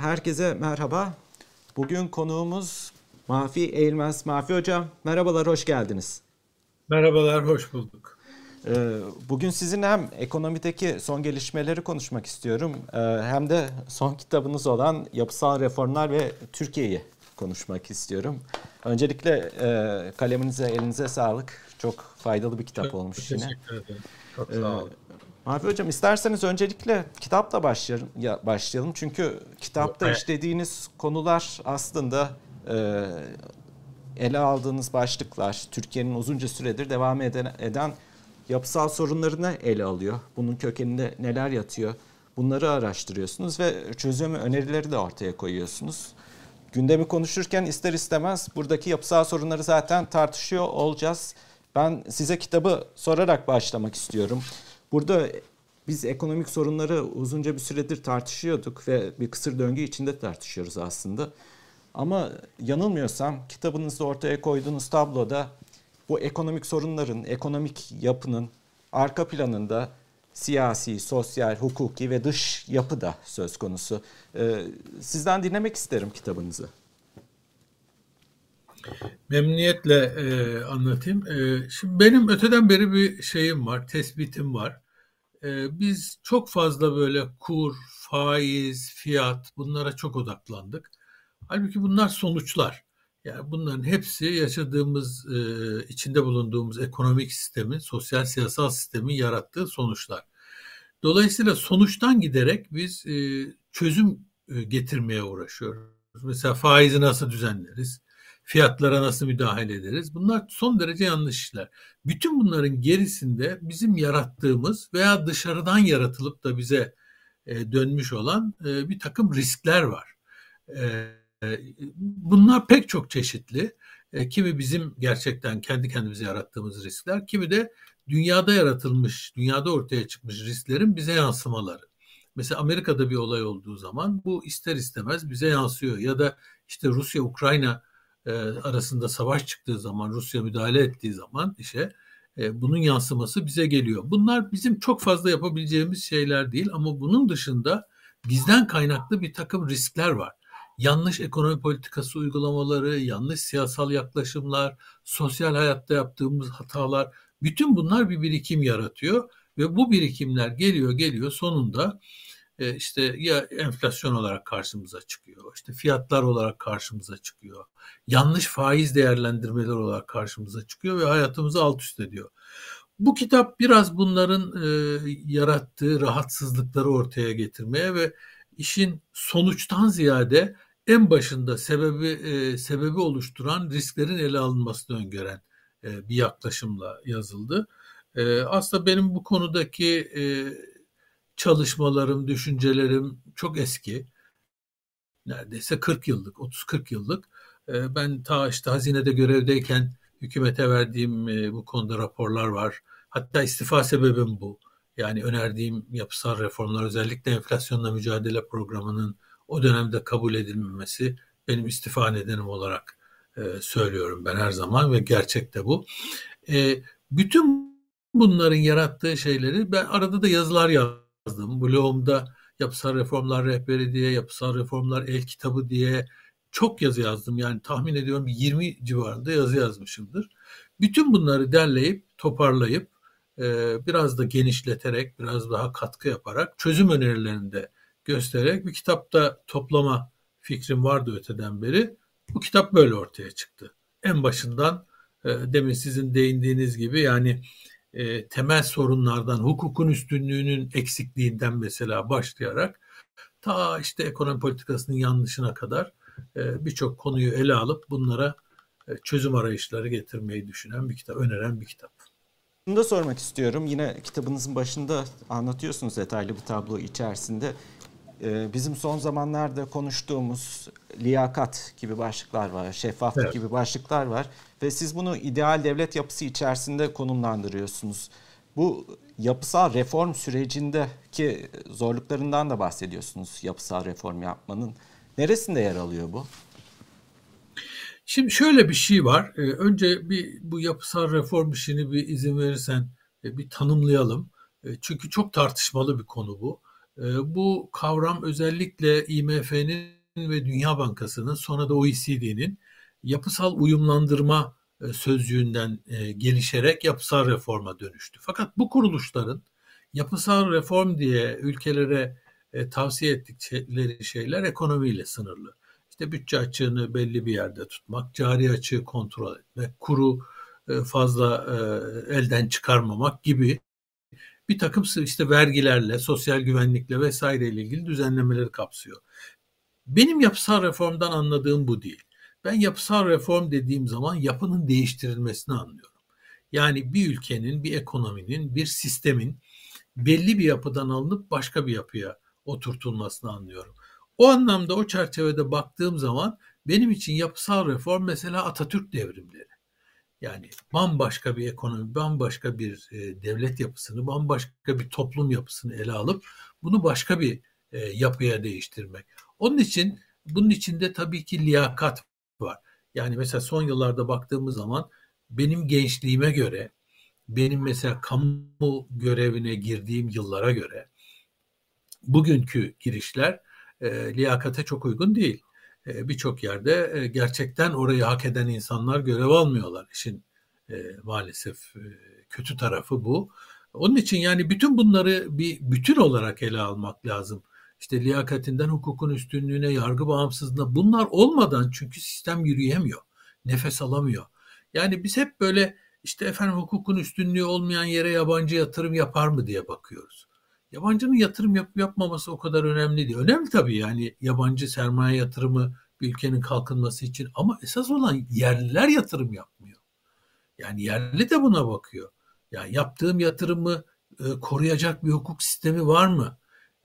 Herkese merhaba. Bugün konuğumuz Mafi Eğilmez. Mafi Hocam merhabalar, hoş geldiniz. Merhabalar, hoş bulduk. Ee, bugün sizinle hem ekonomideki son gelişmeleri konuşmak istiyorum ee, hem de son kitabınız olan Yapısal Reformlar ve Türkiye'yi konuşmak istiyorum. Öncelikle e, kaleminize, elinize sağlık. Çok faydalı bir kitap çok olmuş teşekkür yine. Teşekkür ederim. Çok sağ olun. Mafi Hocam isterseniz öncelikle kitapla başlayalım. Ya, başlayalım. Çünkü kitapta işlediğiniz konular aslında e, ele aldığınız başlıklar Türkiye'nin uzunca süredir devam eden, eden yapısal sorunlarını ele alıyor. Bunun kökeninde neler yatıyor? Bunları araştırıyorsunuz ve çözüm önerileri de ortaya koyuyorsunuz. Gündemi konuşurken ister istemez buradaki yapısal sorunları zaten tartışıyor olacağız. Ben size kitabı sorarak başlamak istiyorum. Burada biz ekonomik sorunları uzunca bir süredir tartışıyorduk ve bir kısır döngü içinde tartışıyoruz aslında. Ama yanılmıyorsam kitabınızda ortaya koyduğunuz tabloda bu ekonomik sorunların, ekonomik yapının arka planında siyasi, sosyal, hukuki ve dış yapı da söz konusu. Ee, sizden dinlemek isterim kitabınızı. Memnuniyetle e, anlatayım. E, şimdi benim öteden beri bir şeyim var, tespitim var. E, biz çok fazla böyle kur, faiz, fiyat bunlara çok odaklandık. Halbuki bunlar sonuçlar. Yani bunların hepsi yaşadığımız, e, içinde bulunduğumuz ekonomik sistemin, sosyal siyasal sistemin yarattığı sonuçlar. Dolayısıyla sonuçtan giderek biz e, çözüm e, getirmeye uğraşıyoruz. Mesela faizi nasıl düzenleriz? Fiyatlara nasıl müdahale ederiz? Bunlar son derece yanlış işler. Bütün bunların gerisinde bizim yarattığımız veya dışarıdan yaratılıp da bize e, dönmüş olan e, bir takım riskler var. E, bunlar pek çok çeşitli. Kimi bizim gerçekten kendi kendimize yarattığımız riskler, kimi de dünyada yaratılmış, dünyada ortaya çıkmış risklerin bize yansımaları. Mesela Amerika'da bir olay olduğu zaman bu ister istemez bize yansıyor. Ya da işte Rusya-Ukrayna e, arasında savaş çıktığı zaman, Rusya müdahale ettiği zaman işe e, bunun yansıması bize geliyor. Bunlar bizim çok fazla yapabileceğimiz şeyler değil ama bunun dışında bizden kaynaklı bir takım riskler var yanlış ekonomi politikası uygulamaları, yanlış siyasal yaklaşımlar, sosyal hayatta yaptığımız hatalar, bütün bunlar bir birikim yaratıyor ve bu birikimler geliyor geliyor sonunda e, işte ya enflasyon olarak karşımıza çıkıyor, işte fiyatlar olarak karşımıza çıkıyor, yanlış faiz değerlendirmeler olarak karşımıza çıkıyor ve hayatımızı alt üst ediyor. Bu kitap biraz bunların e, yarattığı rahatsızlıkları ortaya getirmeye ve işin sonuçtan ziyade en başında sebebi e, sebebi oluşturan risklerin ele alınmasını öngören e, bir yaklaşımla yazıldı. E, aslında benim bu konudaki e, çalışmalarım, düşüncelerim çok eski. Neredeyse 40 yıllık, 30-40 yıllık. E, ben ta işte hazinede görevdeyken hükümete verdiğim e, bu konuda raporlar var. Hatta istifa sebebim bu. Yani önerdiğim yapısal reformlar özellikle enflasyonla mücadele programının o dönemde kabul edilmemesi benim istifa nedenim olarak e, söylüyorum ben her zaman ve gerçekte bu. E, bütün bunların yarattığı şeyleri ben arada da yazılar yazdım. Blogumda yapısal reformlar rehberi diye, yapısal reformlar el kitabı diye çok yazı yazdım. Yani tahmin ediyorum 20 civarında yazı yazmışımdır. Bütün bunları derleyip, toparlayıp, e, biraz da genişleterek, biraz daha katkı yaparak çözüm önerilerinde göstererek bir kitapta toplama fikrim vardı öteden beri. Bu kitap böyle ortaya çıktı. En başından e, demin sizin değindiğiniz gibi yani e, temel sorunlardan, hukukun üstünlüğünün eksikliğinden mesela başlayarak ta işte ekonomi politikasının yanlışına kadar e, birçok konuyu ele alıp bunlara e, çözüm arayışları getirmeyi düşünen bir kitap, öneren bir kitap. Bunu da sormak istiyorum. Yine kitabınızın başında anlatıyorsunuz detaylı bir tablo içerisinde. Ee, bizim son zamanlarda konuştuğumuz liyakat gibi başlıklar var, şeffaflık evet. gibi başlıklar var ve siz bunu ideal devlet yapısı içerisinde konumlandırıyorsunuz. Bu yapısal reform sürecindeki zorluklarından da bahsediyorsunuz yapısal reform yapmanın. Neresinde yer alıyor bu? Şimdi şöyle bir şey var. Ee, önce bir bu yapısal reform işini bir izin verirsen e, bir tanımlayalım. E, çünkü çok tartışmalı bir konu bu. E, bu kavram özellikle IMF'nin ve Dünya Bankası'nın sonra da OECD'nin yapısal uyumlandırma e, sözcüğünden e, gelişerek yapısal reforma dönüştü. Fakat bu kuruluşların yapısal reform diye ülkelere e, tavsiye ettikleri şeyler ekonomiyle sınırlı. İşte bütçe açığını belli bir yerde tutmak, cari açığı kontrol etmek, kuru fazla elden çıkarmamak gibi bir takım işte vergilerle, sosyal güvenlikle vesaireyle ilgili düzenlemeleri kapsıyor. Benim yapısal reformdan anladığım bu değil. Ben yapısal reform dediğim zaman yapının değiştirilmesini anlıyorum. Yani bir ülkenin, bir ekonominin, bir sistemin belli bir yapıdan alınıp başka bir yapıya oturtulmasını anlıyorum. O anlamda o çerçevede baktığım zaman benim için yapısal reform mesela Atatürk devrimleri. Yani bambaşka bir ekonomi, bambaşka bir e, devlet yapısını, bambaşka bir toplum yapısını ele alıp bunu başka bir e, yapıya değiştirmek. Onun için bunun içinde tabii ki liyakat var. Yani mesela son yıllarda baktığımız zaman benim gençliğime göre, benim mesela kamu görevine girdiğim yıllara göre bugünkü girişler e, liyakate çok uygun değil. E, Birçok yerde e, gerçekten orayı hak eden insanlar görev almıyorlar. İşin e, maalesef kötü tarafı bu. Onun için yani bütün bunları bir bütün olarak ele almak lazım işte liyakatinden hukukun üstünlüğüne, yargı bağımsızlığına bunlar olmadan çünkü sistem yürüyemiyor. Nefes alamıyor. Yani biz hep böyle işte efendim hukukun üstünlüğü olmayan yere yabancı yatırım yapar mı diye bakıyoruz. Yabancının yatırım yapıp yapmaması o kadar önemli değil. Önemli tabii yani yabancı sermaye yatırımı bir ülkenin kalkınması için ama esas olan yerliler yatırım yapmıyor. Yani yerli de buna bakıyor. Ya yani yaptığım yatırımı e, koruyacak bir hukuk sistemi var mı?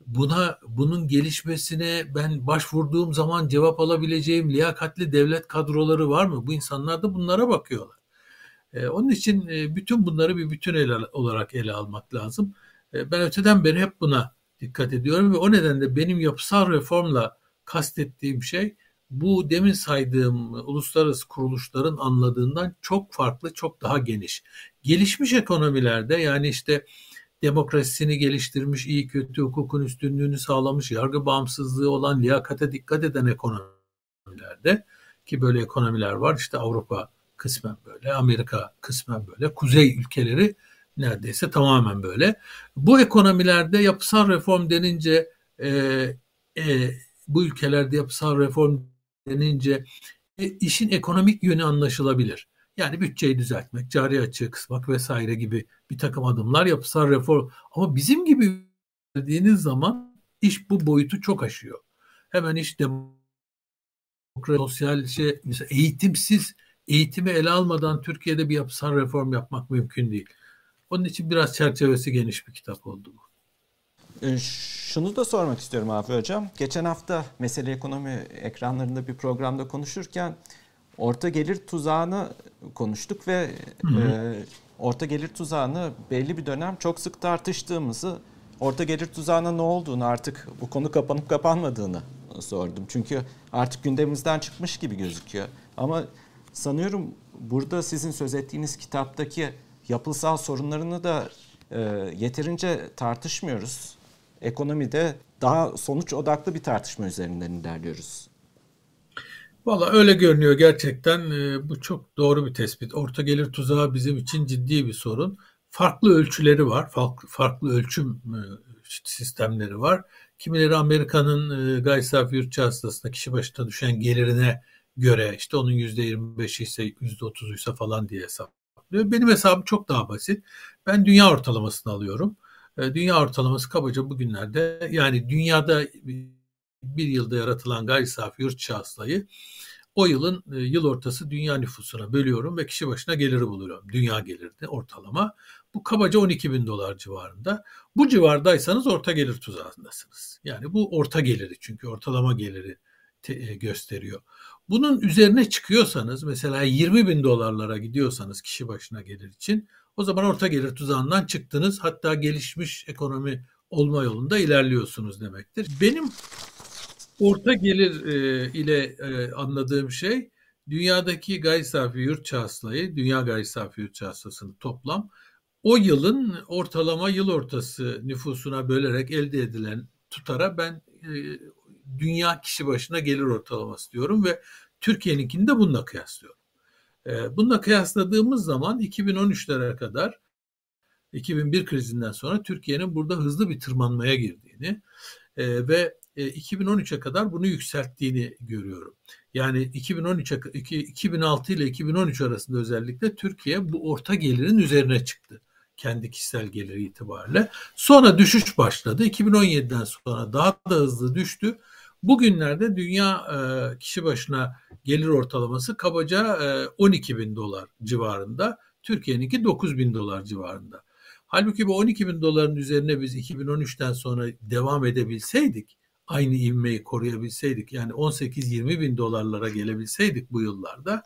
buna bunun gelişmesine ben başvurduğum zaman cevap alabileceğim liyakatli devlet kadroları var mı? Bu insanlar da bunlara bakıyorlar. Ee, onun için e, bütün bunları bir bütün ele, olarak ele almak lazım. E, ben öteden beri hep buna dikkat ediyorum ve o nedenle benim yapısal reformla kastettiğim şey bu demin saydığım uluslararası kuruluşların anladığından çok farklı, çok daha geniş. Gelişmiş ekonomilerde yani işte demokrasisini geliştirmiş, iyi kötü hukukun üstünlüğünü sağlamış, yargı bağımsızlığı olan liyakate dikkat eden ekonomilerde ki böyle ekonomiler var. İşte Avrupa kısmen böyle, Amerika kısmen böyle, kuzey ülkeleri neredeyse tamamen böyle. Bu ekonomilerde yapısal reform denince e, e, bu ülkelerde yapısal reform denince e, işin ekonomik yönü anlaşılabilir. Yani bütçeyi düzeltmek, cari açığı kısmak vesaire gibi bir takım adımlar yapısal reform. Ama bizim gibi dediğiniz zaman iş bu boyutu çok aşıyor. Hemen iş demokrasi, sosyal şey, mesela eğitimsiz, eğitimi ele almadan Türkiye'de bir yapısal reform yapmak mümkün değil. Onun için biraz çerçevesi geniş bir kitap oldu bu. E, şunu da sormak istiyorum abi hocam. Geçen hafta mesele ekonomi ekranlarında bir programda konuşurken orta gelir tuzağını konuştuk ve E, orta gelir tuzağını belli bir dönem çok sık tartıştığımızı, orta gelir tuzağına ne olduğunu artık bu konu kapanıp kapanmadığını sordum. Çünkü artık gündemimizden çıkmış gibi gözüküyor. Ama sanıyorum burada sizin söz ettiğiniz kitaptaki yapısal sorunlarını da e, yeterince tartışmıyoruz. Ekonomide daha sonuç odaklı bir tartışma üzerinden ilerliyoruz. Valla öyle görünüyor gerçekten. E, bu çok doğru bir tespit. Orta gelir tuzağı bizim için ciddi bir sorun. Farklı ölçüleri var. Farklı, farklı ölçüm e, sistemleri var. Kimileri Amerika'nın e, gayri safi yurt hasılasında kişi başına düşen gelirine göre işte onun %25'i ise %30'u ise falan diye hesaplıyor. Benim hesabım çok daha basit. Ben dünya ortalamasını alıyorum. E, dünya ortalaması kabaca bugünlerde yani dünyada bir yılda yaratılan gayri safi yurt hasılayı o yılın e, yıl ortası dünya nüfusuna bölüyorum ve kişi başına geliri buluyorum. Dünya gelirdi ortalama. Bu kabaca 12 bin dolar civarında. Bu civardaysanız orta gelir tuzağındasınız. Yani bu orta geliri çünkü ortalama geliri te, e, gösteriyor. Bunun üzerine çıkıyorsanız mesela 20 bin dolarlara gidiyorsanız kişi başına gelir için o zaman orta gelir tuzağından çıktınız. Hatta gelişmiş ekonomi olma yolunda ilerliyorsunuz demektir. Benim orta gelir e, ile e, anladığım şey dünyadaki gayri safi yurt hasılayı, dünya gayri safi yurt hasılasını toplam o yılın ortalama yıl ortası nüfusuna bölerek elde edilen tutara ben e, dünya kişi başına gelir ortalaması diyorum ve Türkiye'ninkini de bununla kıyaslıyorum. E, bununla kıyasladığımız zaman 2013'lere kadar 2001 krizinden sonra Türkiye'nin burada hızlı bir tırmanmaya girdiğini e, ve e, 2013'e kadar bunu yükselttiğini görüyorum. Yani 2013 2006 ile 2013 arasında özellikle Türkiye bu orta gelirin üzerine çıktı kendi kişisel geliri itibariyle. Sonra düşüş başladı. 2017'den sonra daha da hızlı düştü. Bugünlerde dünya e, kişi başına gelir ortalaması kabaca e, 12 bin dolar civarında. Türkiye'ninki 9 bin dolar civarında. Halbuki bu 12 bin doların üzerine biz 2013'ten sonra devam edebilseydik, aynı ivmeyi koruyabilseydik, yani 18-20 bin dolarlara gelebilseydik bu yıllarda,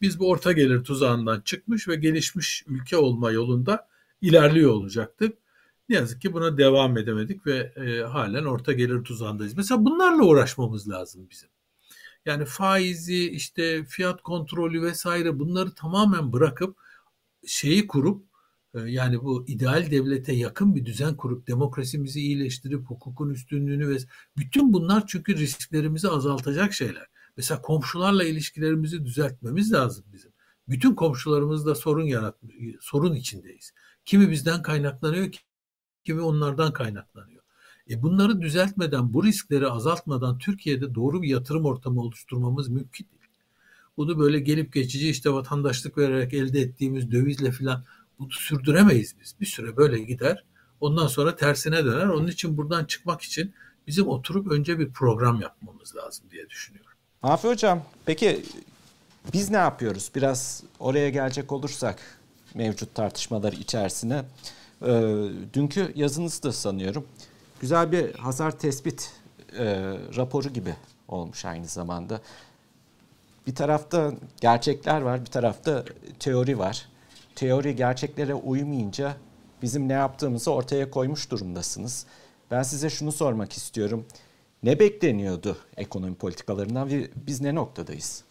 biz bu orta gelir tuzağından çıkmış ve gelişmiş ülke olma yolunda ilerliyor olacaktık. Ne yazık ki buna devam edemedik ve e, halen orta gelir tuzağındayız. Mesela bunlarla uğraşmamız lazım bizim. Yani faizi, işte fiyat kontrolü vesaire bunları tamamen bırakıp şeyi kurup e, yani bu ideal devlete yakın bir düzen kurup demokrasimizi iyileştirip hukukun üstünlüğünü ve bütün bunlar çünkü risklerimizi azaltacak şeyler. Mesela komşularla ilişkilerimizi düzeltmemiz lazım bizim. Bütün komşularımızla sorun yarat sorun içindeyiz. Kimi bizden kaynaklanıyor, kimi onlardan kaynaklanıyor. E bunları düzeltmeden, bu riskleri azaltmadan Türkiye'de doğru bir yatırım ortamı oluşturmamız mümkün değil. Bunu böyle gelip geçici işte vatandaşlık vererek elde ettiğimiz dövizle filan bunu sürdüremeyiz biz. Bir süre böyle gider. Ondan sonra tersine döner. Onun için buradan çıkmak için bizim oturup önce bir program yapmamız lazım diye düşünüyorum. Afi Hocam peki biz ne yapıyoruz? Biraz oraya gelecek olursak mevcut tartışmalar içerisine. E, dünkü yazınızda sanıyorum güzel bir hasar tespit e, raporu gibi olmuş aynı zamanda. Bir tarafta gerçekler var, bir tarafta teori var. Teori gerçeklere uymayınca bizim ne yaptığımızı ortaya koymuş durumdasınız. Ben size şunu sormak istiyorum. Ne bekleniyordu ekonomi politikalarından ve biz ne noktadayız?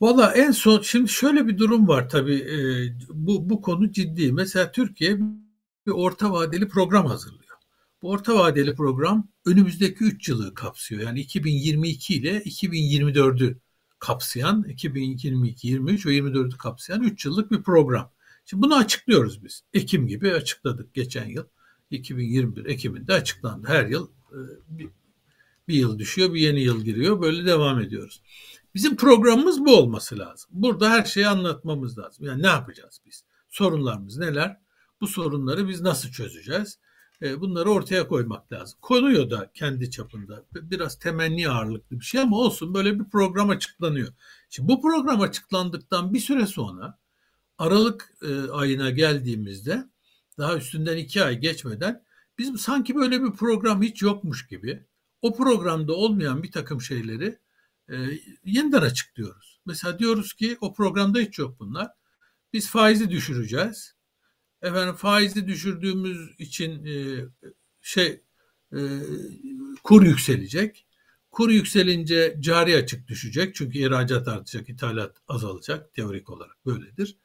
Valla en son şimdi şöyle bir durum var tabii e, bu, bu konu ciddi. Mesela Türkiye bir orta vadeli program hazırlıyor. Bu orta vadeli program önümüzdeki 3 yılı kapsıyor. Yani 2022 ile 2024'ü kapsayan 2022, 23 ve 24'ü kapsayan 3 yıllık bir program. Şimdi bunu açıklıyoruz biz. Ekim gibi açıkladık geçen yıl. 2021 Ekim'inde açıklandı. Her yıl e, bir, bir yıl düşüyor, bir yeni yıl giriyor. Böyle devam ediyoruz. Bizim programımız bu olması lazım. Burada her şeyi anlatmamız lazım. Yani ne yapacağız biz? Sorunlarımız neler? Bu sorunları biz nasıl çözeceğiz? E, bunları ortaya koymak lazım. Konuyor da kendi çapında. Biraz temenni ağırlıklı bir şey ama olsun böyle bir program açıklanıyor. Şimdi bu program açıklandıktan bir süre sonra Aralık e, ayına geldiğimizde daha üstünden iki ay geçmeden biz sanki böyle bir program hiç yokmuş gibi o programda olmayan bir takım şeyleri e, yeniden açıklıyoruz. Mesela diyoruz ki o programda hiç yok bunlar. Biz faizi düşüreceğiz. Efendim faizi düşürdüğümüz için e, şey e, kur yükselecek. Kur yükselince cari açık düşecek. Çünkü ihracat artacak, ithalat azalacak. Teorik olarak böyledir.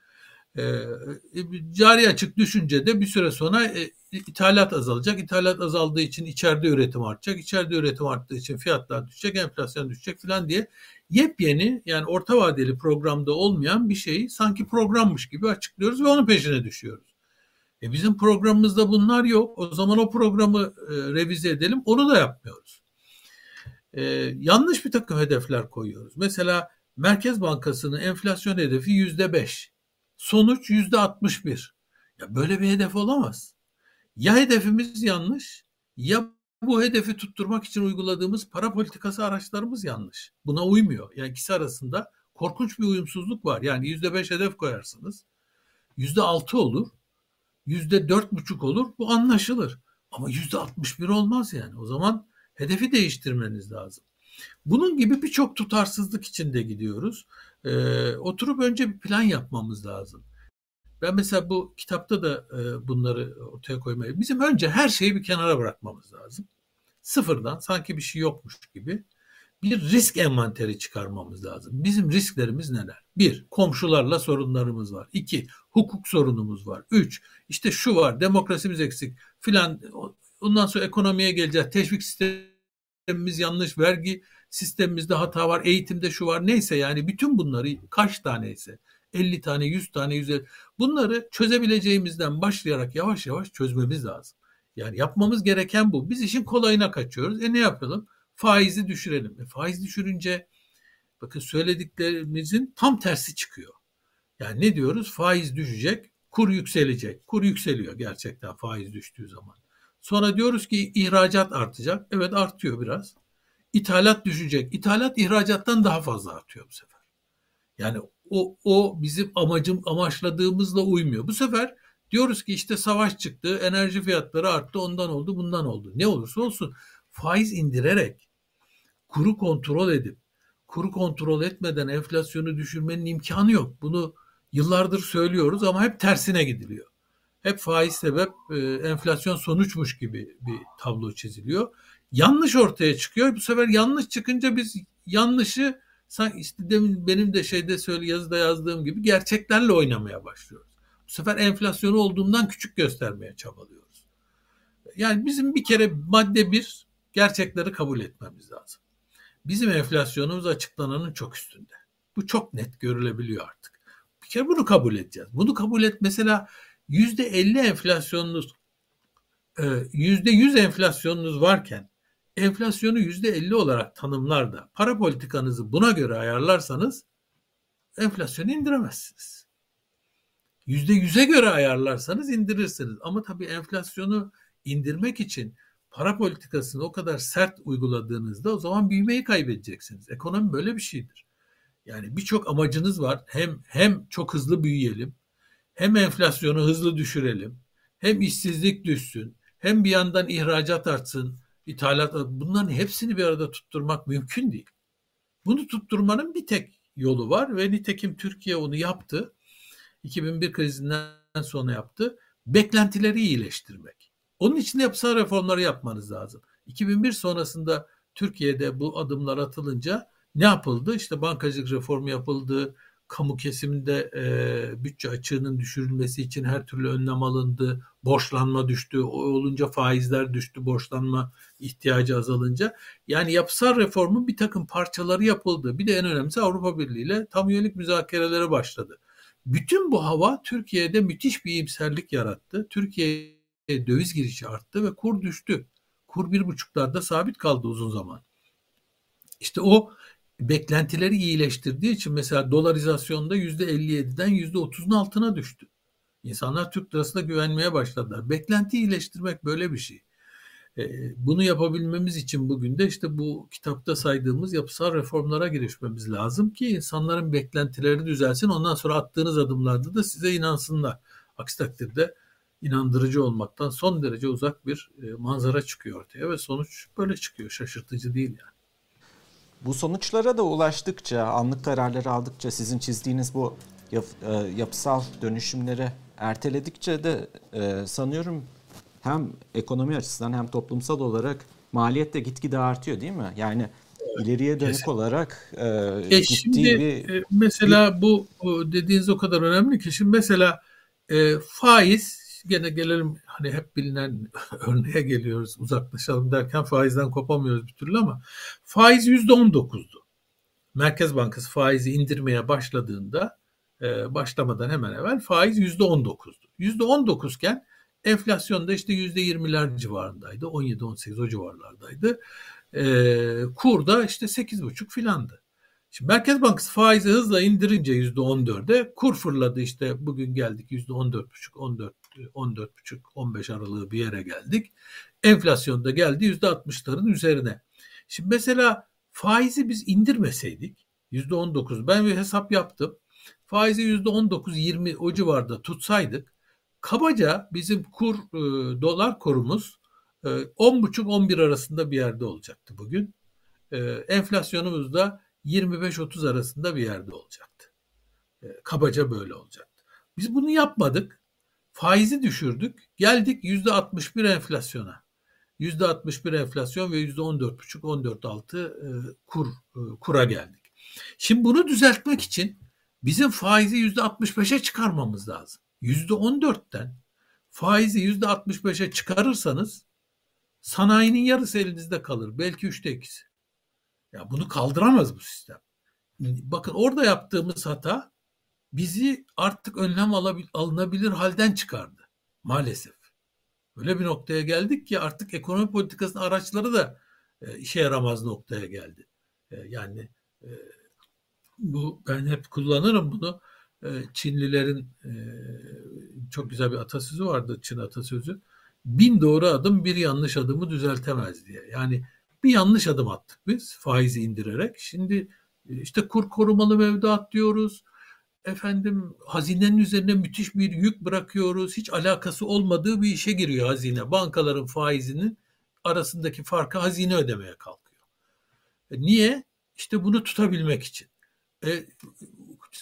E, e cari açık düşünce de bir süre sonra e, ithalat azalacak. İthalat azaldığı için içeride üretim artacak. İçeride üretim arttığı için fiyatlar düşecek, enflasyon düşecek falan diye yepyeni yani orta vadeli programda olmayan bir şeyi sanki programmış gibi açıklıyoruz ve onun peşine düşüyoruz. E bizim programımızda bunlar yok. O zaman o programı e, revize edelim. Onu da yapmıyoruz. E, yanlış bir takım hedefler koyuyoruz. Mesela Merkez Bankası'nın enflasyon hedefi yüzde beş. Sonuç yüzde altmış bir. Ya böyle bir hedef olamaz. Ya hedefimiz yanlış ya bu hedefi tutturmak için uyguladığımız para politikası araçlarımız yanlış. Buna uymuyor. Yani ikisi arasında korkunç bir uyumsuzluk var. Yani yüzde beş hedef koyarsınız. Yüzde altı olur. Yüzde dört buçuk olur. Bu anlaşılır. Ama yüzde altmış bir olmaz yani. O zaman hedefi değiştirmeniz lazım. Bunun gibi birçok tutarsızlık içinde gidiyoruz. Ee, oturup önce bir plan yapmamız lazım. Ben mesela bu kitapta da e, bunları ortaya koymayı, bizim önce her şeyi bir kenara bırakmamız lazım. Sıfırdan sanki bir şey yokmuş gibi bir risk envanteri çıkarmamız lazım. Bizim risklerimiz neler? Bir, komşularla sorunlarımız var. İki, hukuk sorunumuz var. Üç, işte şu var, demokrasimiz eksik filan ondan sonra ekonomiye geleceğiz. Teşvik sistemimiz yanlış, vergi sistemimizde hata var, eğitimde şu var neyse yani bütün bunları kaç taneyse 50 tane, 100 tane, 150 bunları çözebileceğimizden başlayarak yavaş yavaş çözmemiz lazım. Yani yapmamız gereken bu. Biz işin kolayına kaçıyoruz. E ne yapalım? Faizi düşürelim. E faiz düşürünce bakın söylediklerimizin tam tersi çıkıyor. Yani ne diyoruz? Faiz düşecek, kur yükselecek. Kur yükseliyor gerçekten faiz düştüğü zaman. Sonra diyoruz ki ihracat artacak. Evet artıyor biraz. İthalat düşecek. İthalat ihracattan daha fazla artıyor bu sefer. Yani o, o bizim amacım amaçladığımızla uymuyor. Bu sefer diyoruz ki işte savaş çıktı, enerji fiyatları arttı, ondan oldu, bundan oldu. Ne olursa olsun faiz indirerek, kuru kontrol edip, kuru kontrol etmeden enflasyonu düşürmenin imkanı yok. Bunu yıllardır söylüyoruz ama hep tersine gidiliyor. Hep faiz sebep e, enflasyon sonuçmuş gibi bir tablo çiziliyor. Yanlış ortaya çıkıyor. Bu sefer yanlış çıkınca biz yanlışı sanki işte demin benim de şeyde söyle yazıda yazdığım gibi gerçeklerle oynamaya başlıyoruz. Bu sefer enflasyonu olduğundan küçük göstermeye çabalıyoruz. Yani bizim bir kere madde bir gerçekleri kabul etmemiz lazım. Bizim enflasyonumuz açıklananın çok üstünde. Bu çok net görülebiliyor artık. Bir kere bunu kabul edeceğiz. Bunu kabul et mesela yüzde elli enflasyonunuz e, yüzde yüz enflasyonunuz varken enflasyonu yüzde elli olarak tanımlar da para politikanızı buna göre ayarlarsanız enflasyonu indiremezsiniz. Yüzde yüze göre ayarlarsanız indirirsiniz. Ama tabii enflasyonu indirmek için para politikasını o kadar sert uyguladığınızda o zaman büyümeyi kaybedeceksiniz. Ekonomi böyle bir şeydir. Yani birçok amacınız var. Hem hem çok hızlı büyüyelim, hem enflasyonu hızlı düşürelim, hem işsizlik düşsün, hem bir yandan ihracat artsın, ithalat bunların hepsini bir arada tutturmak mümkün değil. Bunu tutturmanın bir tek yolu var ve nitekim Türkiye onu yaptı. 2001 krizinden sonra yaptı. Beklentileri iyileştirmek. Onun için de yapısal reformları yapmanız lazım. 2001 sonrasında Türkiye'de bu adımlar atılınca ne yapıldı? İşte bankacılık reformu yapıldı, kamu kesiminde e, bütçe açığının düşürülmesi için her türlü önlem alındı. Borçlanma düştü. O olunca faizler düştü. Borçlanma ihtiyacı azalınca. Yani yapısal reformun bir takım parçaları yapıldı. Bir de en önemlisi Avrupa Birliği ile tam üyelik müzakerelere başladı. Bütün bu hava Türkiye'de müthiş bir iyimserlik yarattı. Türkiye'ye döviz girişi arttı ve kur düştü. Kur bir buçuklarda sabit kaldı uzun zaman. İşte o beklentileri iyileştirdiği için mesela dolarizasyonda %57'den %30'un altına düştü. İnsanlar Türk lirasına güvenmeye başladılar. Beklenti iyileştirmek böyle bir şey. E, bunu yapabilmemiz için bugün de işte bu kitapta saydığımız yapısal reformlara girişmemiz lazım ki insanların beklentileri düzelsin. Ondan sonra attığınız adımlarda da size inansınlar. Aksi takdirde inandırıcı olmaktan son derece uzak bir e, manzara çıkıyor ortaya ve sonuç böyle çıkıyor. Şaşırtıcı değil yani. Bu sonuçlara da ulaştıkça, anlık kararları aldıkça sizin çizdiğiniz bu yap, e, yapısal dönüşümleri erteledikçe de e, sanıyorum hem ekonomi açısından hem toplumsal olarak maliyet de gitgide artıyor değil mi? Yani ileriye dönük Kesin. olarak e, e şimdi bir, e, mesela bu dediğiniz o kadar önemli ki şimdi mesela e, faiz gene gelelim hani hep bilinen örneğe geliyoruz uzaklaşalım derken faizden kopamıyoruz bir türlü ama faiz %19'du. Merkez Bankası faizi indirmeye başladığında e, başlamadan hemen evvel faiz %19'du. %19 iken enflasyon da işte %20'ler civarındaydı. 17-18 o civarlardaydı. E, kur da işte 8,5 filandı. Şimdi Merkez Bankası faizi hızla indirince %14'e kur fırladı işte bugün geldik %14,5 14 14,5-15 aralığı bir yere geldik. Enflasyon da geldi %60'ların üzerine. Şimdi mesela faizi biz indirmeseydik %19 ben bir hesap yaptım. Faizi %19-20 o civarda tutsaydık kabaca bizim kur e, dolar kurumuz e, 10,5-11 arasında bir yerde olacaktı bugün. E, enflasyonumuz da 25-30 arasında bir yerde olacaktı. E, kabaca böyle olacaktı. Biz bunu yapmadık faizi düşürdük. Geldik yüzde 61 enflasyona. Yüzde 61 enflasyon ve yüzde 14,5 14,6 e, kur e, kura geldik. Şimdi bunu düzeltmek için bizim faizi yüzde 65'e çıkarmamız lazım. Yüzde 14'ten faizi yüzde 65'e çıkarırsanız sanayinin yarısı elinizde kalır. Belki üçte ikisi. Ya bunu kaldıramaz bu sistem. Bakın orada yaptığımız hata bizi artık önlem alınabilir halden çıkardı. Maalesef. Öyle bir noktaya geldik ki artık ekonomi politikasının araçları da e, işe yaramaz noktaya geldi. E, yani e, bu ben hep kullanırım bunu. E, Çinlilerin e, çok güzel bir atasözü vardı Çin atasözü. Bin doğru adım bir yanlış adımı düzeltemez diye. Yani bir yanlış adım attık biz faizi indirerek. Şimdi e, işte kur korumalı mevduat diyoruz. Efendim hazinenin üzerine müthiş bir yük bırakıyoruz. Hiç alakası olmadığı bir işe giriyor hazine. Bankaların faizinin arasındaki farkı hazine ödemeye kalkıyor. E niye? İşte bunu tutabilmek için. E,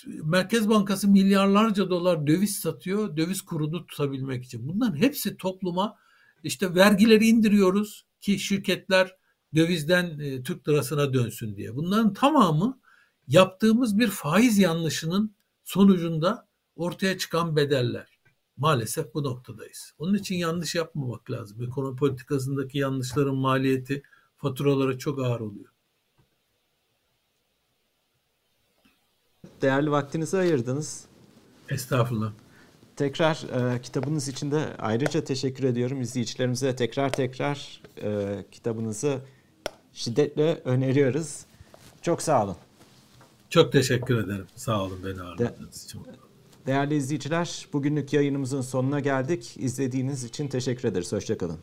Merkez Bankası milyarlarca dolar döviz satıyor, döviz kurunu tutabilmek için. Bunların hepsi topluma işte vergileri indiriyoruz ki şirketler dövizden e, Türk lirasına dönsün diye. Bunların tamamı yaptığımız bir faiz yanlışının sonucunda ortaya çıkan bedeller. Maalesef bu noktadayız. Onun için yanlış yapmamak lazım. Ekonomi politikasındaki yanlışların maliyeti faturalara çok ağır oluyor. Değerli vaktinizi ayırdınız. Estağfurullah. Tekrar e, kitabınız için de ayrıca teşekkür ediyorum. İzleyicilerimize tekrar tekrar e, kitabınızı şiddetle öneriyoruz. Çok sağ olun. Çok teşekkür ederim. Sağ olun beni ağırladığınız için. Değerli izleyiciler, bugünlük yayınımızın sonuna geldik. İzlediğiniz için teşekkür ederiz. Hoşçakalın.